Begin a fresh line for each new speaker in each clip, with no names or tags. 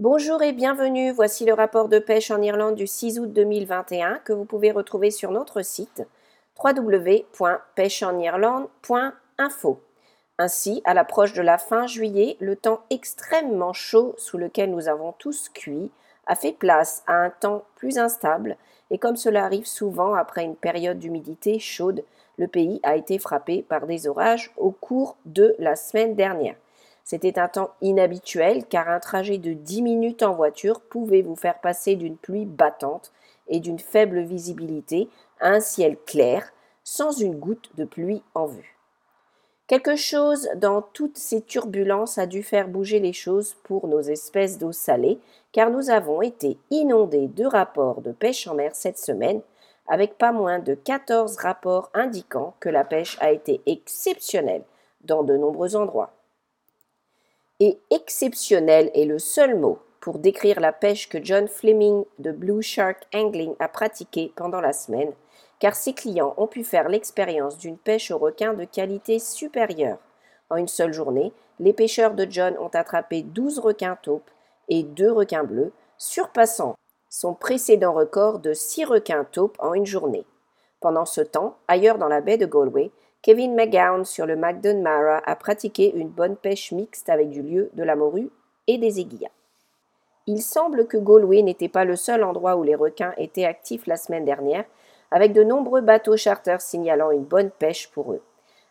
Bonjour et bienvenue, voici le rapport de pêche en Irlande du 6 août 2021 que vous pouvez retrouver sur notre site www.pêcheenirlande.info. Ainsi, à l'approche de la fin juillet, le temps extrêmement chaud sous lequel nous avons tous cuit a fait place à un temps plus instable et comme cela arrive souvent après une période d'humidité chaude, le pays a été frappé par des orages au cours de la semaine dernière. C'était un temps inhabituel car un trajet de 10 minutes en voiture pouvait vous faire passer d'une pluie battante et d'une faible visibilité à un ciel clair sans une goutte de pluie en vue. Quelque chose dans toutes ces turbulences a dû faire bouger les choses pour nos espèces d'eau salée, car nous avons été inondés de rapports de pêche en mer cette semaine, avec pas moins de 14 rapports indiquant que la pêche a été exceptionnelle dans de nombreux endroits et exceptionnel est le seul mot pour décrire la pêche que John Fleming de Blue Shark Angling a pratiquée pendant la semaine, car ses clients ont pu faire l'expérience d'une pêche au requin de qualité supérieure. En une seule journée, les pêcheurs de John ont attrapé 12 requins taupes et 2 requins bleus, surpassant son précédent record de 6 requins taupes en une journée. Pendant ce temps, ailleurs dans la baie de Galway, Kevin McGowan sur le Mara a pratiqué une bonne pêche mixte avec du lieu, de la morue et des aiguillas. Il semble que Galway n'était pas le seul endroit où les requins étaient actifs la semaine dernière, avec de nombreux bateaux charters signalant une bonne pêche pour eux.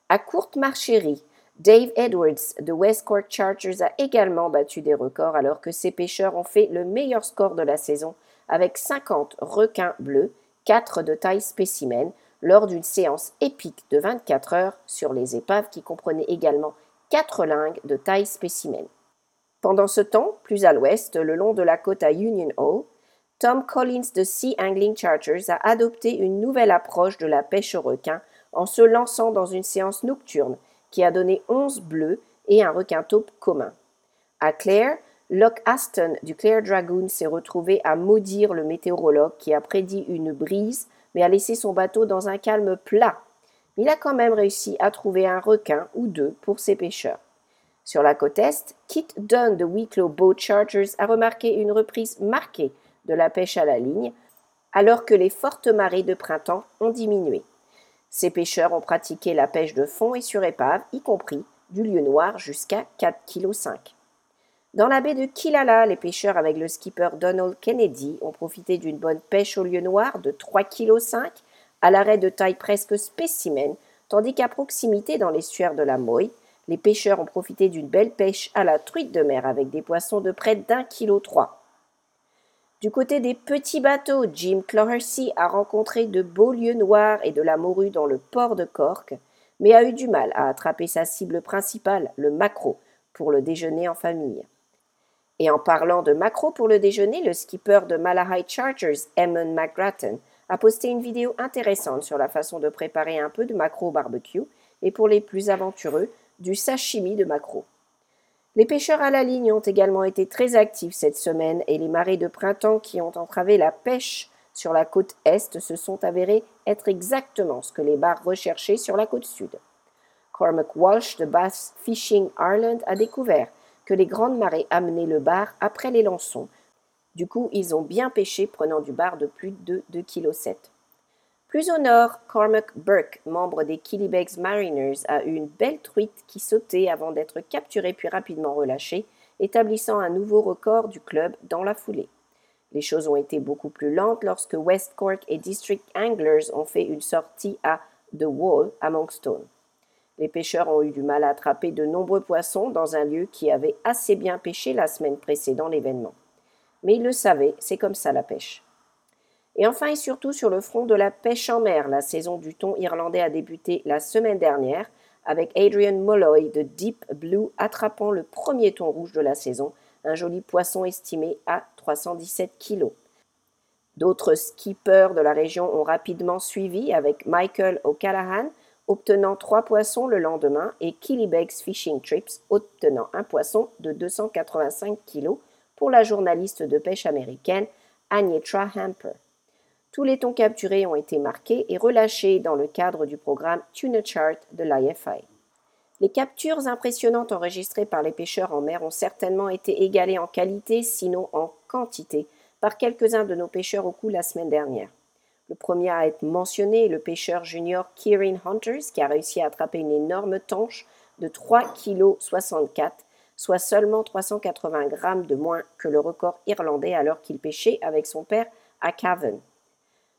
À courte marchérie, Dave Edwards de Westcourt Chargers a également battu des records alors que ses pêcheurs ont fait le meilleur score de la saison avec 50 requins bleus, 4 de taille spécimen, lors d'une séance épique de 24 heures sur les épaves qui comprenaient également quatre lingues de taille spécimen. Pendant ce temps, plus à l'ouest, le long de la côte à Union Hall, Tom Collins de Sea Angling Chargers a adopté une nouvelle approche de la pêche au requin en se lançant dans une séance nocturne qui a donné 11 bleus et un requin taupe commun. À Clare, Locke Aston du Clare Dragoon s'est retrouvé à maudire le météorologue qui a prédit une brise mais a laissé son bateau dans un calme plat. Il a quand même réussi à trouver un requin ou deux pour ses pêcheurs. Sur la côte est, Kit Dunn de Wicklow Boat Chargers a remarqué une reprise marquée de la pêche à la ligne, alors que les fortes marées de printemps ont diminué. Ses pêcheurs ont pratiqué la pêche de fond et sur épave, y compris du lieu noir jusqu'à 4,5 kg. Dans la baie de Kilala, les pêcheurs avec le skipper Donald Kennedy ont profité d'une bonne pêche au lieu noir de 3,5 kg à l'arrêt de taille presque spécimen, tandis qu'à proximité dans l'estuaire de la Moy, les pêcheurs ont profité d'une belle pêche à la truite de mer avec des poissons de près d'un kilo trois. Du côté des petits bateaux, Jim Clohersey a rencontré de beaux lieux noirs et de la morue dans le port de Cork, mais a eu du mal à attraper sa cible principale, le maquereau, pour le déjeuner en famille. Et en parlant de macro pour le déjeuner, le skipper de Malahide Chargers, Eamon McGrattan, a posté une vidéo intéressante sur la façon de préparer un peu de macro barbecue et pour les plus aventureux, du sashimi de macro. Les pêcheurs à la ligne ont également été très actifs cette semaine et les marées de printemps qui ont entravé la pêche sur la côte est se sont avérées être exactement ce que les bars recherchaient sur la côte sud. Cormac Walsh de Bass Fishing Ireland a découvert que les grandes marées amenaient le bar après les lançons. Du coup, ils ont bien pêché prenant du bar de plus de 2,7 kg. Plus au nord, Cormac Burke, membre des Killybegs Mariners, a eu une belle truite qui sautait avant d'être capturée puis rapidement relâchée, établissant un nouveau record du club dans la foulée. Les choses ont été beaucoup plus lentes lorsque West Cork et District Anglers ont fait une sortie à The Wall à Monkstone. Les pêcheurs ont eu du mal à attraper de nombreux poissons dans un lieu qui avait assez bien pêché la semaine précédant l'événement. Mais ils le savaient, c'est comme ça la pêche. Et enfin et surtout sur le front de la pêche en mer, la saison du thon irlandais a débuté la semaine dernière avec Adrian Molloy de Deep Blue attrapant le premier thon rouge de la saison, un joli poisson estimé à 317 kg. D'autres skippers de la région ont rapidement suivi avec Michael O'Callaghan obtenant trois poissons le lendemain, et Killybegs Fishing Trips, obtenant un poisson de 285 kg pour la journaliste de pêche américaine Agneta Hamper. Tous les thons capturés ont été marqués et relâchés dans le cadre du programme Tuna Chart de l'IFI. Les captures impressionnantes enregistrées par les pêcheurs en mer ont certainement été égalées en qualité, sinon en quantité, par quelques-uns de nos pêcheurs au coup la semaine dernière. Le premier à être mentionné est le pêcheur junior Kieran Hunters, qui a réussi à attraper une énorme tanche de 3,64 kg, soit seulement 380 grammes de moins que le record irlandais alors qu'il pêchait avec son père à Cavan.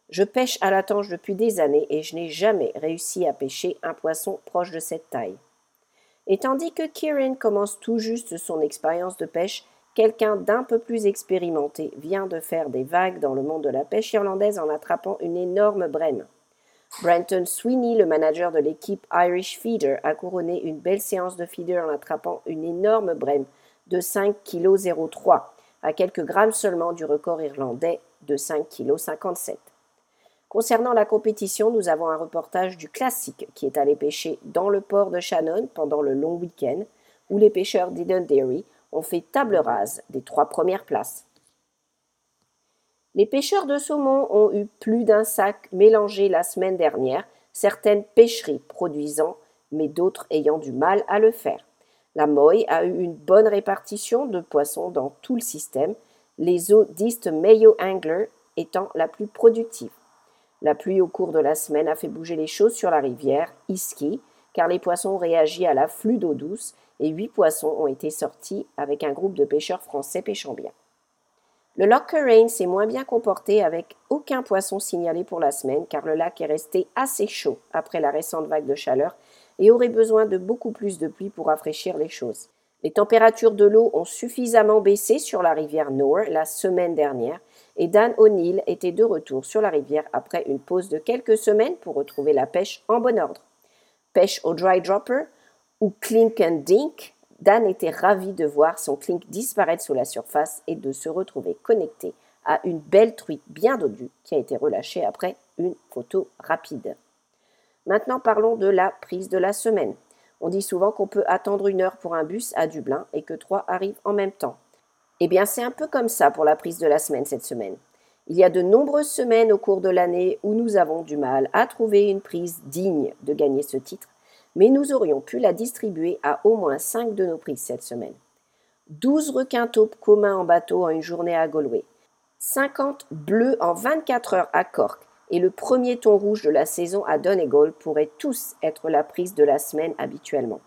Je pêche à la tanche depuis des années et je n'ai jamais réussi à pêcher un poisson proche de cette taille. Et tandis que Kieran commence tout juste son expérience de pêche, quelqu'un d'un peu plus expérimenté vient de faire des vagues dans le monde de la pêche irlandaise en attrapant une énorme brème. Brenton Sweeney, le manager de l'équipe Irish Feeder, a couronné une belle séance de feeder en attrapant une énorme brème de 5,03 kg, à quelques grammes seulement du record irlandais de 5,57 kg. Concernant la compétition, nous avons un reportage du classique qui est allé pêcher dans le port de Shannon pendant le long week-end, où les pêcheurs d'Eden Dairy ont fait table rase des trois premières places. Les pêcheurs de saumon ont eu plus d'un sac mélangé la semaine dernière, certaines pêcheries produisant, mais d'autres ayant du mal à le faire. La Moy a eu une bonne répartition de poissons dans tout le système, les eaux d'East Mayo Angler étant la plus productive. La pluie au cours de la semaine a fait bouger les choses sur la rivière Iski, car les poissons ont réagi à l'afflux d'eau douce et huit poissons ont été sortis avec un groupe de pêcheurs français pêchant bien. Le lac s'est moins bien comporté avec aucun poisson signalé pour la semaine car le lac est resté assez chaud après la récente vague de chaleur et aurait besoin de beaucoup plus de pluie pour rafraîchir les choses. Les températures de l'eau ont suffisamment baissé sur la rivière Nore la semaine dernière et Dan O'Neill était de retour sur la rivière après une pause de quelques semaines pour retrouver la pêche en bon ordre. Pêche au dry dropper ou clink and dink, Dan était ravi de voir son clink disparaître sous la surface et de se retrouver connecté à une belle truite bien dodue qui a été relâchée après une photo rapide. Maintenant parlons de la prise de la semaine. On dit souvent qu'on peut attendre une heure pour un bus à Dublin et que trois arrivent en même temps. Eh bien, c'est un peu comme ça pour la prise de la semaine cette semaine. Il y a de nombreuses semaines au cours de l'année où nous avons du mal à trouver une prise digne de gagner ce titre, mais nous aurions pu la distribuer à au moins 5 de nos prises cette semaine. 12 requins taupes communs en bateau en une journée à Galway, 50 bleus en 24 heures à Cork et le premier ton rouge de la saison à Donegal pourraient tous être la prise de la semaine habituellement.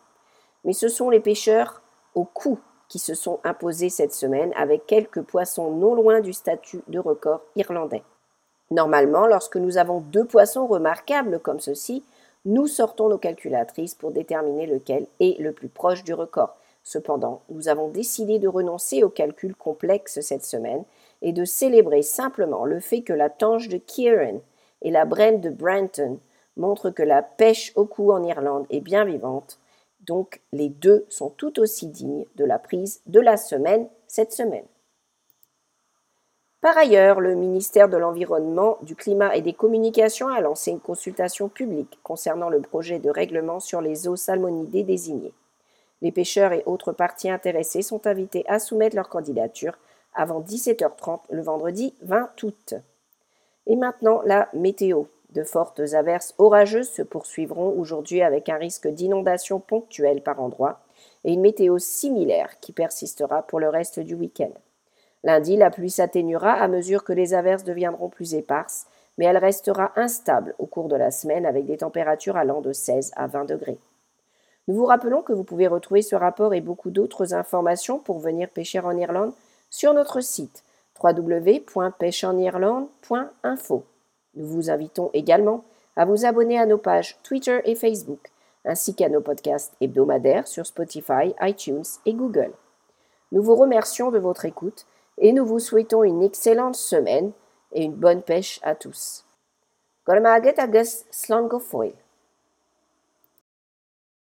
Mais ce sont les pêcheurs au cou qui se sont imposés cette semaine avec quelques poissons non loin du statut de record irlandais. Normalement, lorsque nous avons deux poissons remarquables comme ceci, nous sortons nos calculatrices pour déterminer lequel est le plus proche du record. Cependant, nous avons décidé de renoncer aux calculs complexes cette semaine et de célébrer simplement le fait que la tange de Kieran et la brème de Branton montrent que la pêche au cou en Irlande est bien vivante donc les deux sont tout aussi dignes de la prise de la semaine cette semaine. Par ailleurs, le ministère de l'Environnement, du Climat et des Communications a lancé une consultation publique concernant le projet de règlement sur les eaux salmonidées désignées. Les pêcheurs et autres parties intéressées sont invités à soumettre leur candidature avant 17h30 le vendredi 20 août. Et maintenant, la météo. De fortes averses orageuses se poursuivront aujourd'hui avec un risque d'inondation ponctuelle par endroits et une météo similaire qui persistera pour le reste du week-end. Lundi, la pluie s'atténuera à mesure que les averses deviendront plus éparses, mais elle restera instable au cours de la semaine avec des températures allant de 16 à 20 degrés. Nous vous rappelons que vous pouvez retrouver ce rapport et beaucoup d'autres informations pour venir pêcher en Irlande sur notre site www.pêcheenirlande.info. Nous vous invitons également à vous abonner à nos pages Twitter et Facebook, ainsi qu'à nos podcasts hebdomadaires sur Spotify, iTunes et Google. Nous vous remercions de votre écoute et nous vous souhaitons une excellente semaine et une bonne pêche à tous.